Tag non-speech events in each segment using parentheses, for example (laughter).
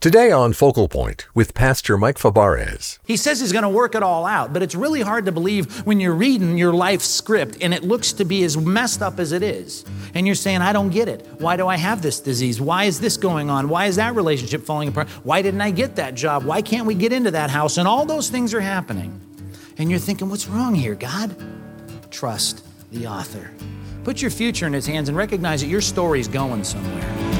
Today on Focal Point with Pastor Mike Fabarez. He says he's going to work it all out, but it's really hard to believe when you're reading your life script and it looks to be as messed up as it is. And you're saying, I don't get it. Why do I have this disease? Why is this going on? Why is that relationship falling apart? Why didn't I get that job? Why can't we get into that house? And all those things are happening. And you're thinking, what's wrong here, God? Trust the author. Put your future in his hands and recognize that your story's going somewhere.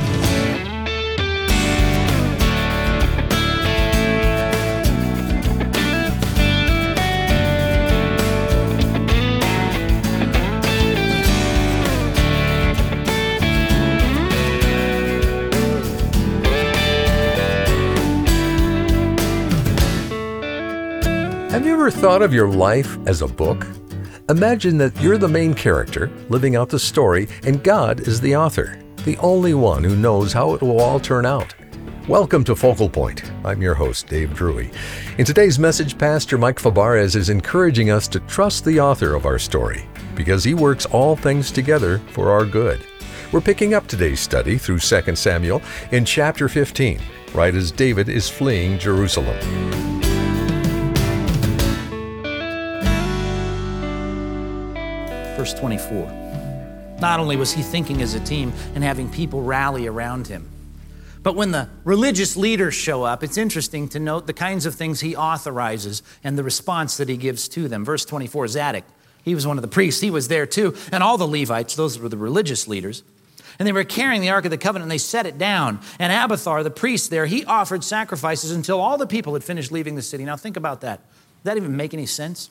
Have you ever thought of your life as a book? Imagine that you're the main character, living out the story, and God is the author, the only one who knows how it will all turn out. Welcome to Focal Point. I'm your host, Dave Drury. In today's message, Pastor Mike Fabarez is encouraging us to trust the author of our story because he works all things together for our good. We're picking up today's study through 2 Samuel in chapter 15, right as David is fleeing Jerusalem. Verse 24. Not only was he thinking as a team and having people rally around him, but when the religious leaders show up, it's interesting to note the kinds of things he authorizes and the response that he gives to them. Verse 24 Zadok, he was one of the priests, he was there too, and all the Levites, those were the religious leaders. And they were carrying the Ark of the Covenant and they set it down. And Abiathar, the priest there, he offered sacrifices until all the people had finished leaving the city. Now think about that. Does that even make any sense?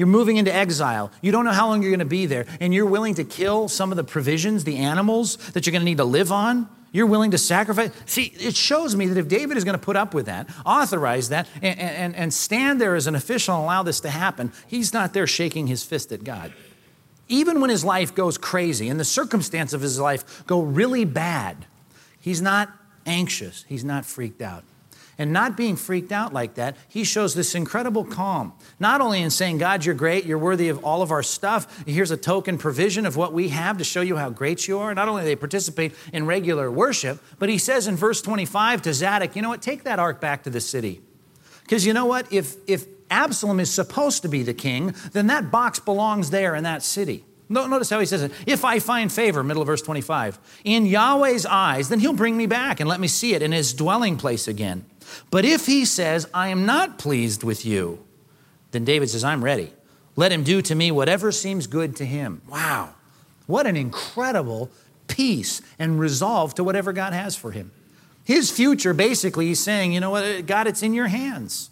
You're moving into exile. You don't know how long you're going to be there. And you're willing to kill some of the provisions, the animals that you're going to need to live on. You're willing to sacrifice. See, it shows me that if David is going to put up with that, authorize that, and, and, and stand there as an official and allow this to happen, he's not there shaking his fist at God. Even when his life goes crazy and the circumstance of his life go really bad, he's not anxious. He's not freaked out. And not being freaked out like that, he shows this incredible calm. Not only in saying, God, you're great, you're worthy of all of our stuff. Here's a token provision of what we have to show you how great you are. Not only they participate in regular worship, but he says in verse 25 to Zadok, you know what, take that ark back to the city. Because you know what, if, if Absalom is supposed to be the king, then that box belongs there in that city. Notice how he says it. If I find favor, middle of verse 25, in Yahweh's eyes, then he'll bring me back and let me see it in his dwelling place again. But if he says, I am not pleased with you, then David says, I'm ready. Let him do to me whatever seems good to him. Wow. What an incredible peace and resolve to whatever God has for him. His future, basically, he's saying, you know what, God, it's in your hands.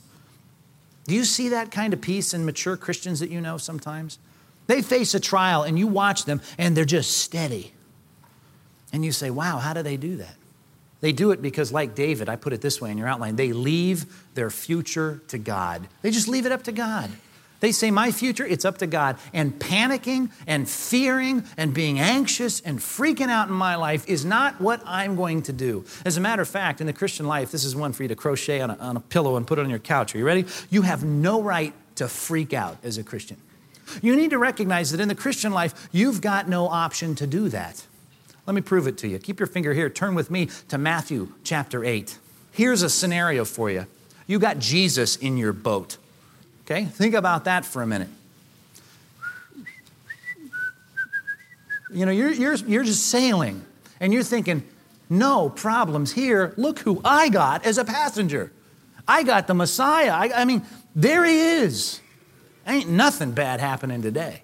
Do you see that kind of peace in mature Christians that you know sometimes? They face a trial and you watch them and they're just steady. And you say, wow, how do they do that? They do it because, like David, I put it this way in your outline, they leave their future to God. They just leave it up to God. They say, My future, it's up to God. And panicking and fearing and being anxious and freaking out in my life is not what I'm going to do. As a matter of fact, in the Christian life, this is one for you to crochet on a, on a pillow and put it on your couch. Are you ready? You have no right to freak out as a Christian. You need to recognize that in the Christian life, you've got no option to do that. Let me prove it to you. Keep your finger here. Turn with me to Matthew chapter 8. Here's a scenario for you. You got Jesus in your boat. Okay? Think about that for a minute. You know, you're, you're, you're just sailing and you're thinking, no problems here. Look who I got as a passenger. I got the Messiah. I, I mean, there he is. Ain't nothing bad happening today.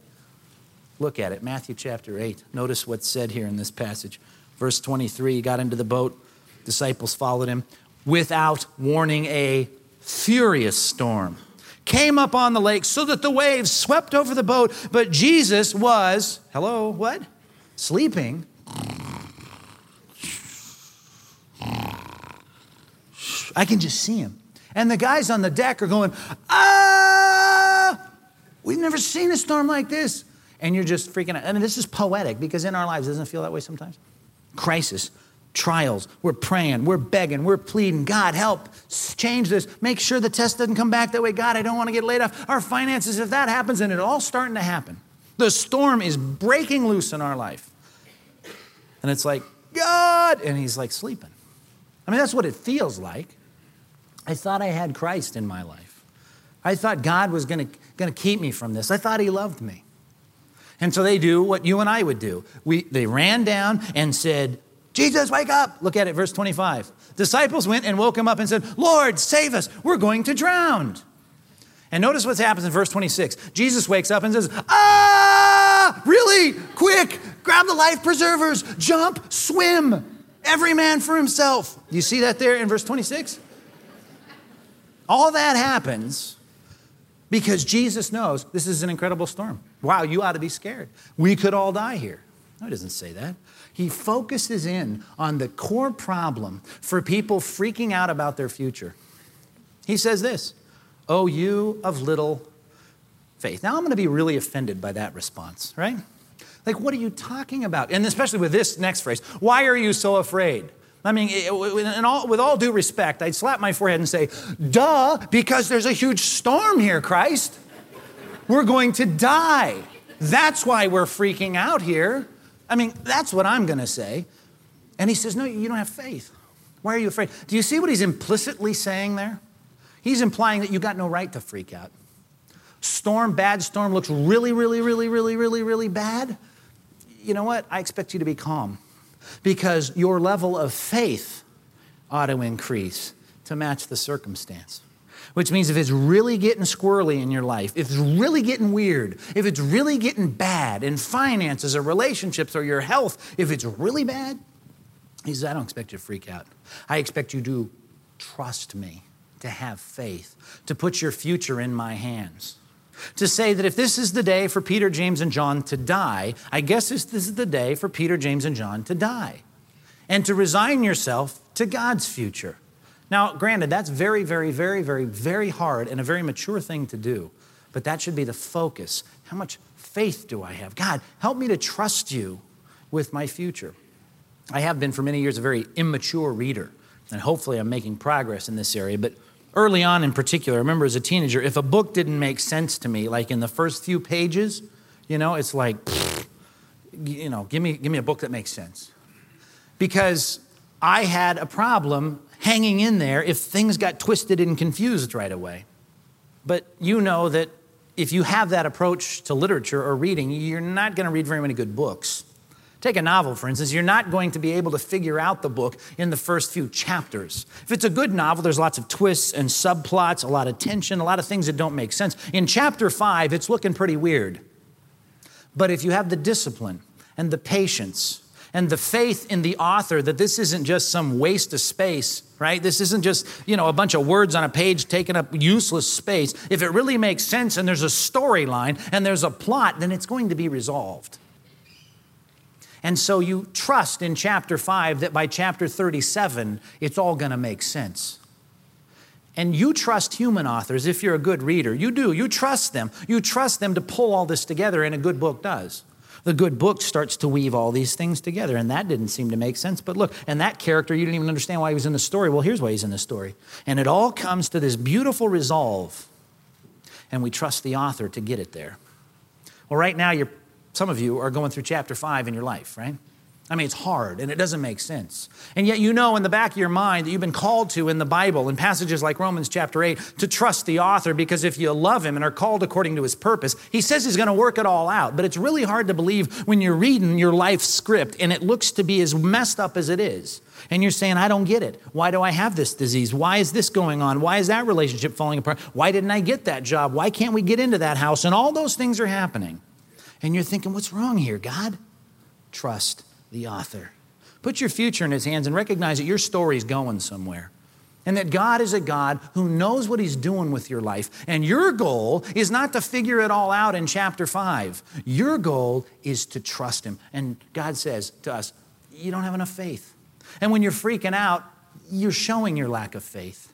Look at it, Matthew chapter 8. Notice what's said here in this passage. Verse 23 he got into the boat, disciples followed him without warning, a furious storm came up on the lake so that the waves swept over the boat, but Jesus was, hello, what? Sleeping. I can just see him. And the guys on the deck are going, ah, we've never seen a storm like this and you're just freaking out. I mean, this is poetic because in our lives, doesn't it feel that way sometimes? Crisis, trials, we're praying, we're begging, we're pleading, God, help, change this, make sure the test doesn't come back that way. God, I don't want to get laid off. Our finances, if that happens, and it's all starting to happen. The storm is breaking loose in our life. And it's like, God, and he's like sleeping. I mean, that's what it feels like. I thought I had Christ in my life. I thought God was going to keep me from this. I thought He loved me. And so they do what you and I would do. We, they ran down and said, Jesus, wake up. Look at it, verse 25. Disciples went and woke him up and said, Lord, save us. We're going to drown. And notice what happens in verse 26. Jesus wakes up and says, Ah, really? Quick, grab the life preservers, jump, swim, every man for himself. You see that there in verse 26? All that happens because Jesus knows this is an incredible storm. Wow, you ought to be scared. We could all die here. No, he doesn't say that. He focuses in on the core problem for people freaking out about their future. He says this, Oh, you of little faith. Now I'm going to be really offended by that response, right? Like, what are you talking about? And especially with this next phrase, why are you so afraid? I mean, all, with all due respect, I'd slap my forehead and say, duh, because there's a huge storm here, Christ. We're going to die. That's why we're freaking out here. I mean, that's what I'm going to say. And he says, no, you don't have faith. Why are you afraid? Do you see what he's implicitly saying there? He's implying that you got no right to freak out. Storm, bad storm looks really, really, really, really, really, really bad. You know what? I expect you to be calm because your level of faith ought to increase to match the circumstance. Which means if it's really getting squirrely in your life, if it's really getting weird, if it's really getting bad in finances or relationships or your health, if it's really bad, he says, I don't expect you to freak out. I expect you to trust me, to have faith, to put your future in my hands to say that if this is the day for Peter, James, and John to die, I guess this, is the day for Peter, James, and John to die. And to resign yourself to God's future. Now, granted, that's very, very, very, very, very hard and a very mature thing to do. But that should be the focus. How much faith do I have? God, help me to trust you with my future. I have been for many years a very immature reader, and hopefully I'm making progress in this area. But early on in particular, I remember as a teenager, if a book didn't make sense to me, like in the first few pages, you know, it's like, you know, give me, give me a book that makes sense. Because I had a problem hanging in there if things got twisted and confused right away. But you know that if you have that approach to literature or reading, you're not going to read very many good books. Take a novel, for instance, you're not going to be able to figure out the book in the first few chapters. If it's a good novel, there's lots of twists and subplots, a lot of tension, a lot of things that don't make sense. In chapter five, it's looking pretty weird. But if you have the discipline and the patience and the faith in the author that this isn't just some waste of space, right? This isn't just, you know, a bunch of words on a page taking up useless space. If it really makes sense and there's a storyline and there's a plot, then it's going to be resolved. And so you trust in chapter 5 that by chapter 37, it's all going to make sense. And you trust human authors if you're a good reader. You do. You trust them. You trust them to pull all this together, and a good book does. The good book starts to weave all these things together, and that didn't seem to make sense. But look, and that character, you didn't even understand why he was in the story. Well, here's why he's in the story. And it all comes to this beautiful resolve, and we trust the author to get it there. Well, right now, you're some of you are going through chapter five in your life, right? I mean, it's hard and it doesn't make sense. And yet, you know in the back of your mind that you've been called to in the Bible, in passages like Romans chapter 8, to trust the author because if you love him and are called according to his purpose, he says he's going to work it all out. But it's really hard to believe when you're reading your life script and it looks to be as messed up as it is. And you're saying, I don't get it. Why do I have this disease? Why is this going on? Why is that relationship falling apart? Why didn't I get that job? Why can't we get into that house? And all those things are happening. And you're thinking, what's wrong here, God? Trust the author. Put your future in his hands and recognize that your story's going somewhere. And that God is a God who knows what He's doing with your life. And your goal is not to figure it all out in chapter five. Your goal is to trust Him. And God says to us, You don't have enough faith. And when you're freaking out, you're showing your lack of faith.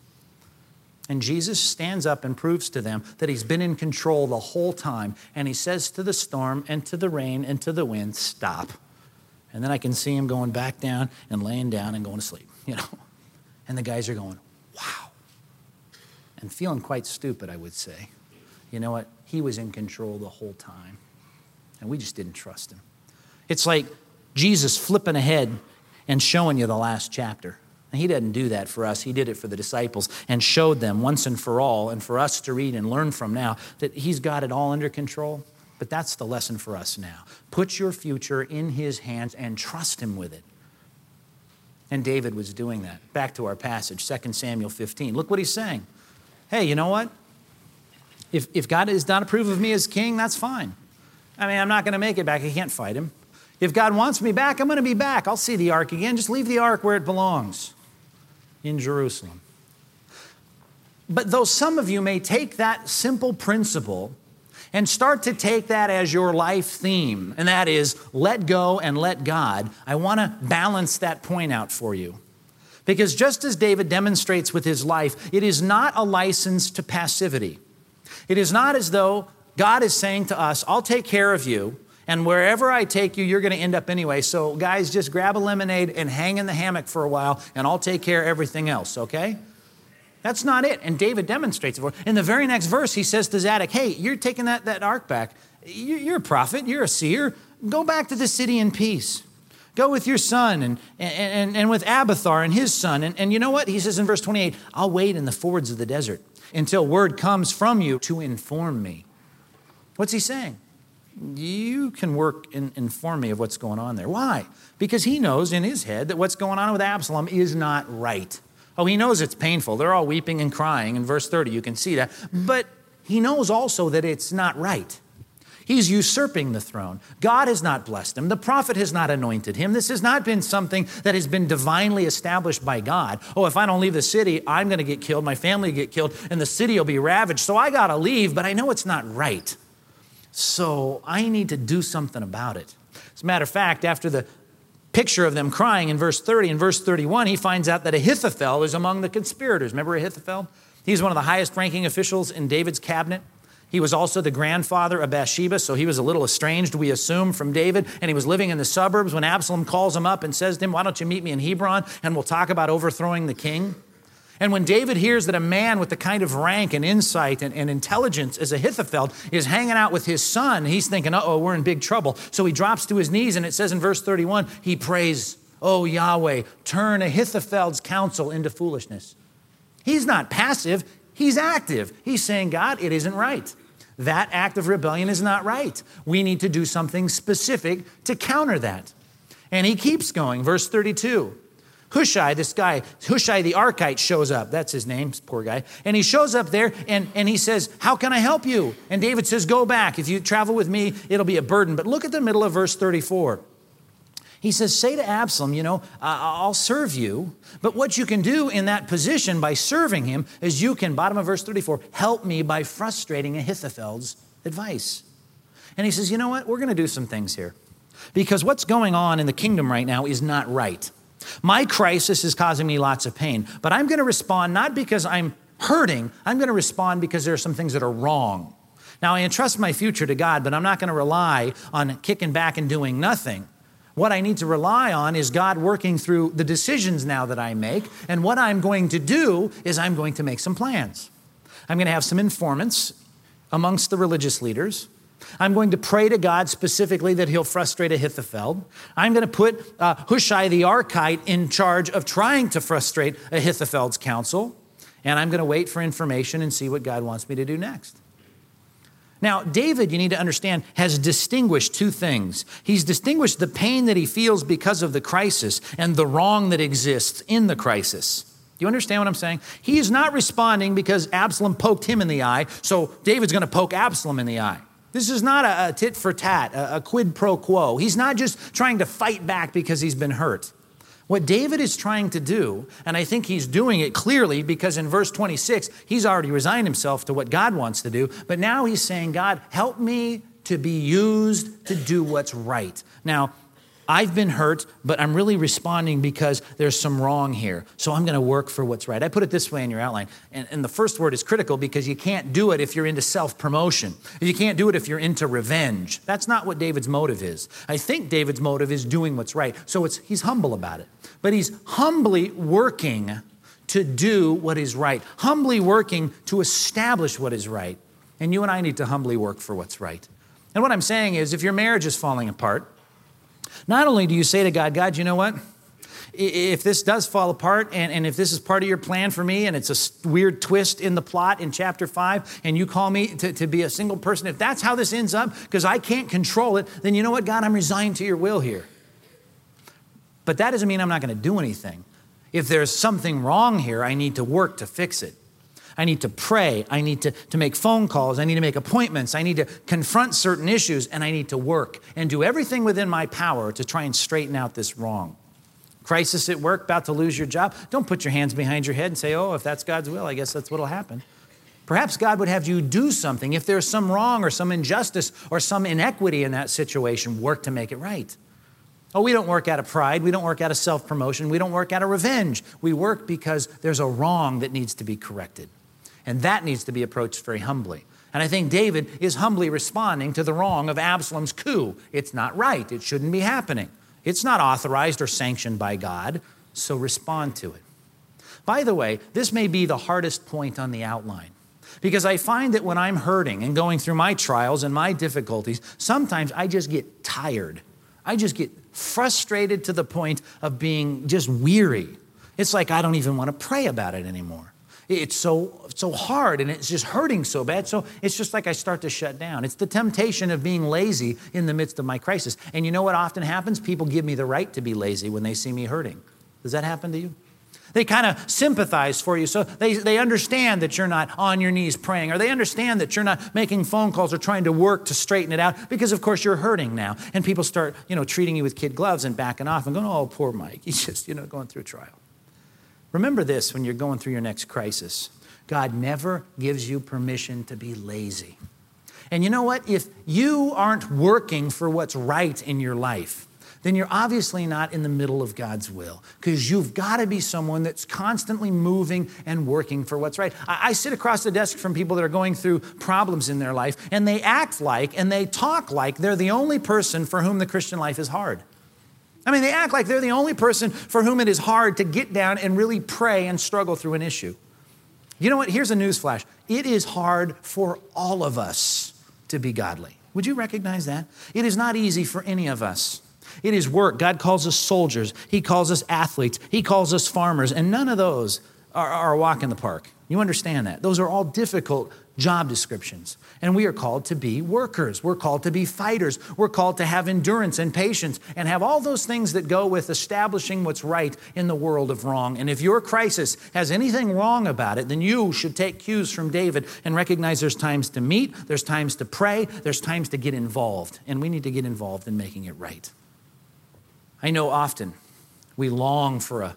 And Jesus stands up and proves to them that he's been in control the whole time. And he says to the storm and to the rain and to the wind, Stop. And then I can see him going back down and laying down and going to sleep, (laughs) you know. And the guys are going, Wow. And feeling quite stupid, I would say. You know what? He was in control the whole time. And we just didn't trust him. It's like Jesus flipping ahead and showing you the last chapter. He doesn't do that for us. He did it for the disciples and showed them once and for all, and for us to read and learn from now, that he's got it all under control. But that's the lesson for us now. Put your future in his hands and trust him with it. And David was doing that. Back to our passage, 2 Samuel 15. Look what he's saying. Hey, you know what? If, if God does not approve of me as king, that's fine. I mean, I'm not going to make it back. I can't fight him. If God wants me back, I'm going to be back. I'll see the ark again. Just leave the ark where it belongs in Jerusalem. But though some of you may take that simple principle and start to take that as your life theme, and that is let go and let God, I want to balance that point out for you. Because just as David demonstrates with his life, it is not a license to passivity. It is not as though God is saying to us, I'll take care of you, and wherever I take you, you're going to end up anyway. So, guys, just grab a lemonade and hang in the hammock for a while, and I'll take care of everything else, okay? That's not it. And David demonstrates it In the very next verse, he says to Zadok, Hey, you're taking that, that ark back. You're a prophet, you're a seer. Go back to the city in peace. Go with your son and, and, and with Abiathar and his son. And, and you know what? He says in verse 28 I'll wait in the fords of the desert until word comes from you to inform me. What's he saying? You can work and inform me of what's going on there. Why? Because he knows in his head that what's going on with Absalom is not right. Oh, he knows it's painful. They're all weeping and crying. In verse 30, you can see that. But he knows also that it's not right. He's usurping the throne. God has not blessed him. The prophet has not anointed him. This has not been something that has been divinely established by God. Oh, if I don't leave the city, I'm going to get killed, my family get killed, and the city will be ravaged. So I got to leave, but I know it's not right. So I need to do something about it. As a matter of fact, after the picture of them crying in verse 30 and verse 31, he finds out that Ahithophel is among the conspirators. Remember Ahithophel? He's one of the highest ranking officials in David's cabinet. He was also the grandfather of Bathsheba, so he was a little estranged, we assume, from David. And he was living in the suburbs when Absalom calls him up and says to him, Why don't you meet me in Hebron and we'll talk about overthrowing the king? And when David hears that a man with the kind of rank and insight and, and intelligence as Ahithophel is hanging out with his son, he's thinking, uh oh, we're in big trouble. So he drops to his knees, and it says in verse 31, he prays, Oh Yahweh, turn Ahithophel's counsel into foolishness. He's not passive, he's active. He's saying, God, it isn't right. That act of rebellion is not right. We need to do something specific to counter that. And he keeps going. Verse 32. Hushai, this guy, Hushai the Archite shows up. That's his name, poor guy. And he shows up there and, and he says, How can I help you? And David says, Go back. If you travel with me, it'll be a burden. But look at the middle of verse 34. He says, Say to Absalom, you know, I'll serve you. But what you can do in that position by serving him is you can, bottom of verse 34, help me by frustrating Ahithophel's advice. And he says, You know what? We're going to do some things here. Because what's going on in the kingdom right now is not right. My crisis is causing me lots of pain, but I'm going to respond not because I'm hurting, I'm going to respond because there are some things that are wrong. Now, I entrust my future to God, but I'm not going to rely on kicking back and doing nothing. What I need to rely on is God working through the decisions now that I make. And what I'm going to do is I'm going to make some plans. I'm going to have some informants amongst the religious leaders. I'm going to pray to God specifically that he'll frustrate Ahithophel. I'm going to put uh, Hushai the Archite in charge of trying to frustrate Ahithophel's counsel. And I'm going to wait for information and see what God wants me to do next. Now, David, you need to understand, has distinguished two things. He's distinguished the pain that he feels because of the crisis and the wrong that exists in the crisis. Do you understand what I'm saying? He is not responding because Absalom poked him in the eye, so David's going to poke Absalom in the eye. This is not a, a tit for tat, a, a quid pro quo. He's not just trying to fight back because he's been hurt. What David is trying to do, and I think he's doing it clearly because in verse 26, he's already resigned himself to what God wants to do, but now he's saying, God, help me to be used to do what's right. Now, I've been hurt, but I'm really responding because there's some wrong here. So I'm going to work for what's right. I put it this way in your outline. And, and the first word is critical because you can't do it if you're into self promotion. You can't do it if you're into revenge. That's not what David's motive is. I think David's motive is doing what's right. So it's, he's humble about it. But he's humbly working to do what is right, humbly working to establish what is right. And you and I need to humbly work for what's right. And what I'm saying is if your marriage is falling apart, not only do you say to God, God, you know what? if this does fall apart and, and if this is part of your plan for me and it's a weird twist in the plot in chapter 5 and you call me to, to be a single person, if that's how this ends up because I can't control it, then you know what, God, I'm resigned to your will here. But that doesn't mean I'm not going to do anything. If there's something wrong here, I need to work to fix it. I need to pray. I need to, to make phone calls. I need to make appointments. I need to confront certain issues, and I need to work and do everything within my power to try and straighten out this wrong. Crisis at work, about to lose your job. Don't put your hands behind your head and say, oh, if that's God's will, I guess that's what'll happen. Perhaps God would have you do something. If there's some wrong or some injustice or some inequity in that situation, work to make it right. Oh, we don't work out of pride. We don't work out of self promotion. We don't work out of revenge. We work because there's a wrong that needs to be corrected. And that needs to be approached very humbly. And I think David is humbly responding to the wrong of Absalom's coup. It's not right. It shouldn't be happening. It's not authorized or sanctioned by God, so respond to it. By the way, this may be the hardest point on the outline because I find that when I'm hurting and going through my trials and my difficulties, sometimes I just get tired. I just get frustrated to the point of being just weary. It's like I don't even want to pray about it anymore. It's so, so hard and it's just hurting so bad. So it's just like I start to shut down. It's the temptation of being lazy in the midst of my crisis. And you know what often happens? People give me the right to be lazy when they see me hurting. Does that happen to you? They kind of sympathize for you. So they, they understand that you're not on your knees praying, or they understand that you're not making phone calls or trying to work to straighten it out because, of course, you're hurting now. And people start, you know, treating you with kid gloves and backing off and going, oh, poor Mike. He's just, you know, going through trial. Remember this when you're going through your next crisis God never gives you permission to be lazy. And you know what? If you aren't working for what's right in your life, then you're obviously not in the middle of God's will because you've got to be someone that's constantly moving and working for what's right. I, I, sit across the desk from people that are going through problems in their life and they act like and they talk like they're the only person for whom the Christian life is hard. I mean, they act like they're the only person for whom it is hard to get down and really pray and struggle through an issue. You know what? Here's a newsflash it is hard for all of us to be godly. Would you recognize that? It is not easy for any of us. It is work. God calls us soldiers, He calls us athletes, He calls us farmers, and none of those are, are a walk in the park. You understand that? Those are all difficult job descriptions. And we are called to be workers. We're called to be fighters. We're called to have endurance and patience and have all those things that go with establishing what's right in the world of wrong. And if your crisis has anything wrong about it, then you should take cues from David and recognize there's times to meet, there's times to pray, there's times to get involved. And we need to get involved in making it right. I know often we long for a,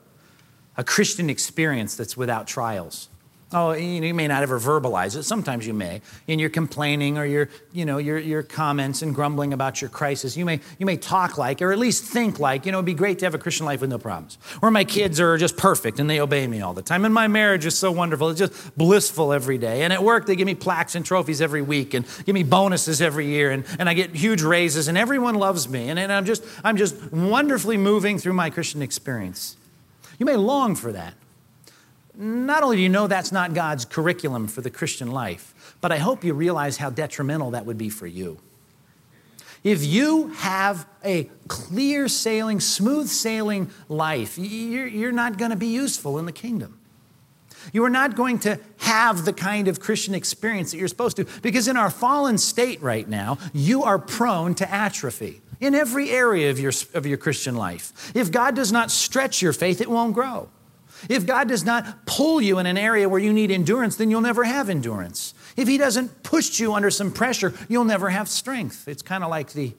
a Christian experience that's without trials. Oh, you may not ever verbalize it. Sometimes you may. In your complaining or your, you know, your, your comments and grumbling about your crisis, you may, you may talk like, or at least think like, you know, it'd be great to have a Christian life with no problems. Or my kids are just perfect and they obey me all the time. And my marriage is so wonderful. It's just blissful every day. And at work, they give me plaques and trophies every week and give me bonuses every year. And, and I get huge raises and everyone loves me. And, and I'm, just, I'm just wonderfully moving through my Christian experience. You may long for that not only do you know that's not God's curriculum for the Christian life, but I hope you realize how detrimental that would be for you. If you have a clear sailing, smooth sailing life, you're, not going to be useful in the kingdom. You are not going to have the kind of Christian experience that you're supposed to, because in our fallen state right now, you are prone to atrophy in every area of your, of your Christian life. If God does not stretch your faith, it won't grow. If God does not pull you in an area where you need endurance, then you'll never have endurance. If He doesn't push you under some pressure, you'll never have strength. It's kind of like the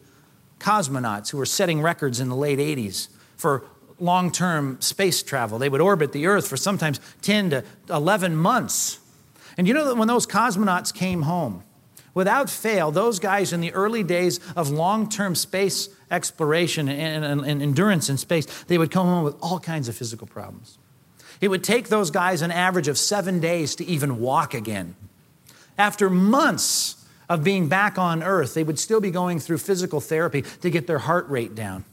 cosmonauts who were setting records in the late 80s for long term space travel. They would orbit the Earth for sometimes 10 to 11 months. And you know that when those cosmonauts came home, without fail, those guys in the early days of long term space exploration and, and, and, endurance in space, they would come home with all kinds of physical problems. It would take those guys an average of seven days to even walk again. After months of being back on earth, they would still be going through physical therapy to get their heart rate down.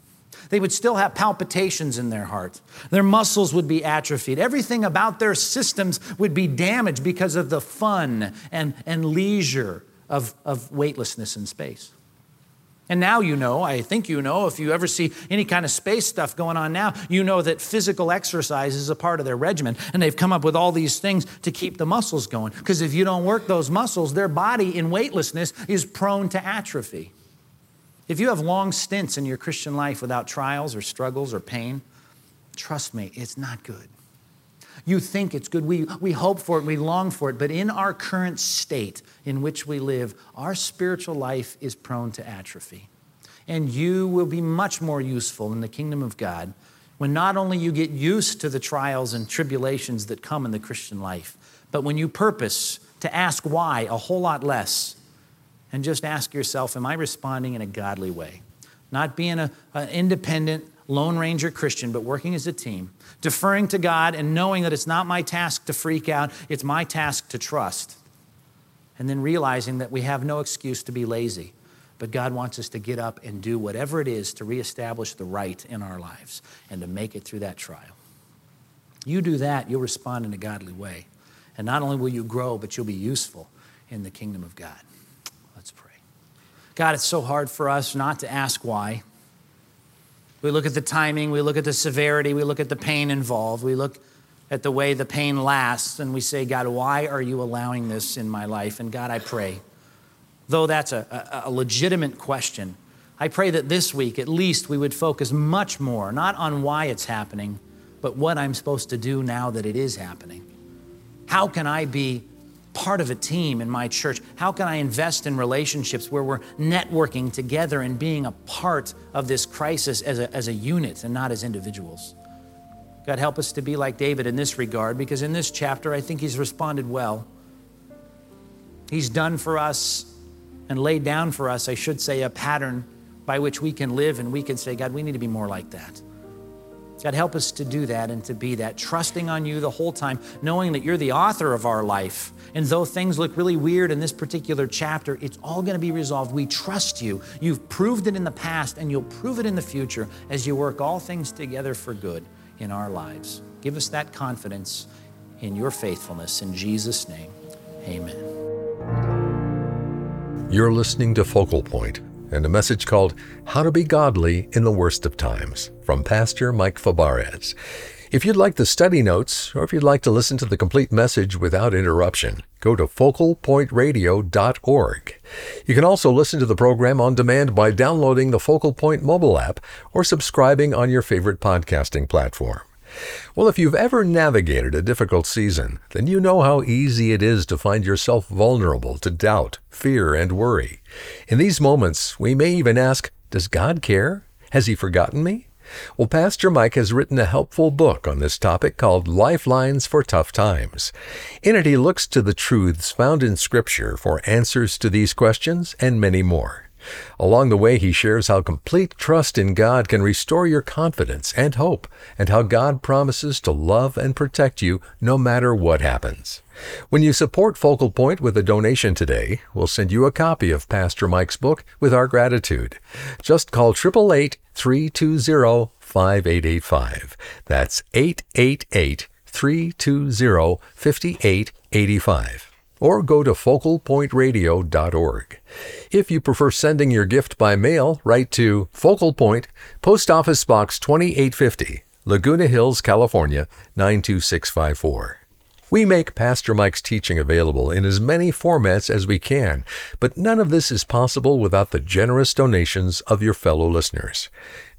They would still have palpitations in their heart. Their muscles would be atrophied. Everything about their systems would be damaged because of the fun and, and leisure of, of weightlessness in space. And now you know, I think you know, if you ever see any kind of space stuff going on now, you know that physical exercise is a part of their regimen. And they've come up with all these things to keep the muscles going. Because if you don't work those muscles, their body in weightlessness is prone to atrophy. If you have long stints in your Christian life without trials or struggles or pain, trust me, it's not good. You think it's good. We, we hope for it, we long for it, but in our current state in which we live, our spiritual life is prone to atrophy. And you will be much more useful in the kingdom of God when not only you get used to the trials and tribulations that come in the Christian life, but when you purpose to ask why a whole lot less and just ask yourself, Am I responding in a godly way? Not being an independent, Lone Ranger Christian, but working as a team, deferring to God and knowing that it's not my task to freak out, it's my task to trust. And then realizing that we have no excuse to be lazy, but God wants us to get up and do whatever it is to reestablish the right in our lives and to make it through that trial. You do that, you'll respond in a godly way. And not only will you grow, but you'll be useful in the kingdom of God. Let's pray. God, it's so hard for us not to ask why. We look at the timing, we look at the severity, we look at the pain involved, we look at the way the pain lasts, and we say, God, why are you allowing this in my life? And God, I pray, though that's a, a, a legitimate question, I pray that this week at least we would focus much more, not on why it's happening, but what I'm supposed to do now that it is happening. How can I be part of a team in my church? How can I invest in relationships where we're networking together and being a part of this crisis as a, as a unit and not as individuals? God, help us to be like David in this regard because in this chapter, I think he's responded well. He's done for us and laid down for us, I should say, a pattern by which we can live and we can say, God, we need to be more like that. God, help us to do that and to be that, trusting on you the whole time, knowing that you're the author of our life. And though things look really weird in this particular chapter, it's all going to be resolved. We trust you. You've proved it in the past, and you'll prove it in the future as you work all things together for good in our lives. Give us that confidence in your faithfulness. In Jesus' name, amen. You're listening to Focal Point and a message called How to Be Godly in the Worst of Times from Pastor Mike Fabarez. If you'd like the study notes, or if you'd like to listen to the complete message without interruption, go to focalpointradio.org. You can also listen to the program on demand by downloading the Focal Point mobile app or subscribing on your favorite podcasting platform. Well, if you've ever navigated a difficult season, then you know how easy it is to find yourself vulnerable to doubt, fear, and worry. In these moments, we may even ask, Does God care? Has He forgotten me? Well, Pastor Mike has written a helpful book on this topic called Lifelines for Tough Times. In it, he looks to the truths found in Scripture for answers to these questions and many more. Along the way, he shares how complete trust in God can restore your confidence and hope, and how God promises to love and protect you no matter what happens. When you support Focal Point with a donation today, we'll send you a copy of Pastor Mike's book with our gratitude. Just call 888 320 5885. That's 888 320 5885 or go to focalpointradio.org. If you prefer sending your gift by mail, write to Focal Point, Post Office Box 2850, Laguna Hills, California 92654. We make Pastor Mike's teaching available in as many formats as we can, but none of this is possible without the generous donations of your fellow listeners.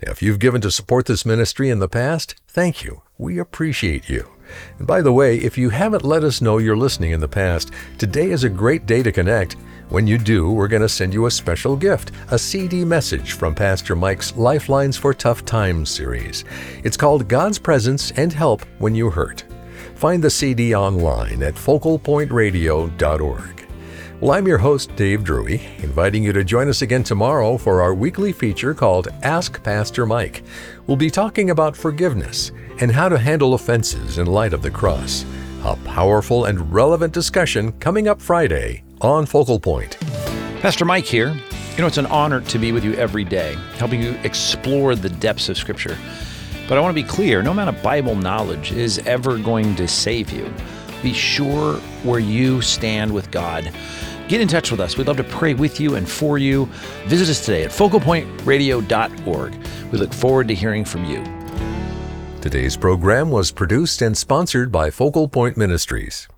Now, if you've given to support this ministry in the past, thank you. We appreciate you. And by the way, if you haven't let us know you're listening in the past, today is a great day to connect. When you do, we're going to send you a special gift, a CD message from Pastor Mike's Lifelines for Tough Times series. It's called God's Presence and Help When You Hurt. Find the CD online at focalpointradio.org. Well, I'm your host, Dave Drury, inviting you to join us again tomorrow for our weekly feature called Ask Pastor Mike. We'll be talking about forgiveness and how to handle offenses in light of the cross. A powerful and relevant discussion coming up Friday on Focal Point. Pastor Mike here. You know, it's an honor to be with you every day, helping you explore the depths of Scripture. But I want to be clear no amount of Bible knowledge is ever going to save you. Be sure where you stand with God Get in touch with us. We'd love to pray with you and for you. Visit us today at focalpointradio.org. We look forward to hearing from you. Today's program was produced and sponsored by Focal Point Ministries.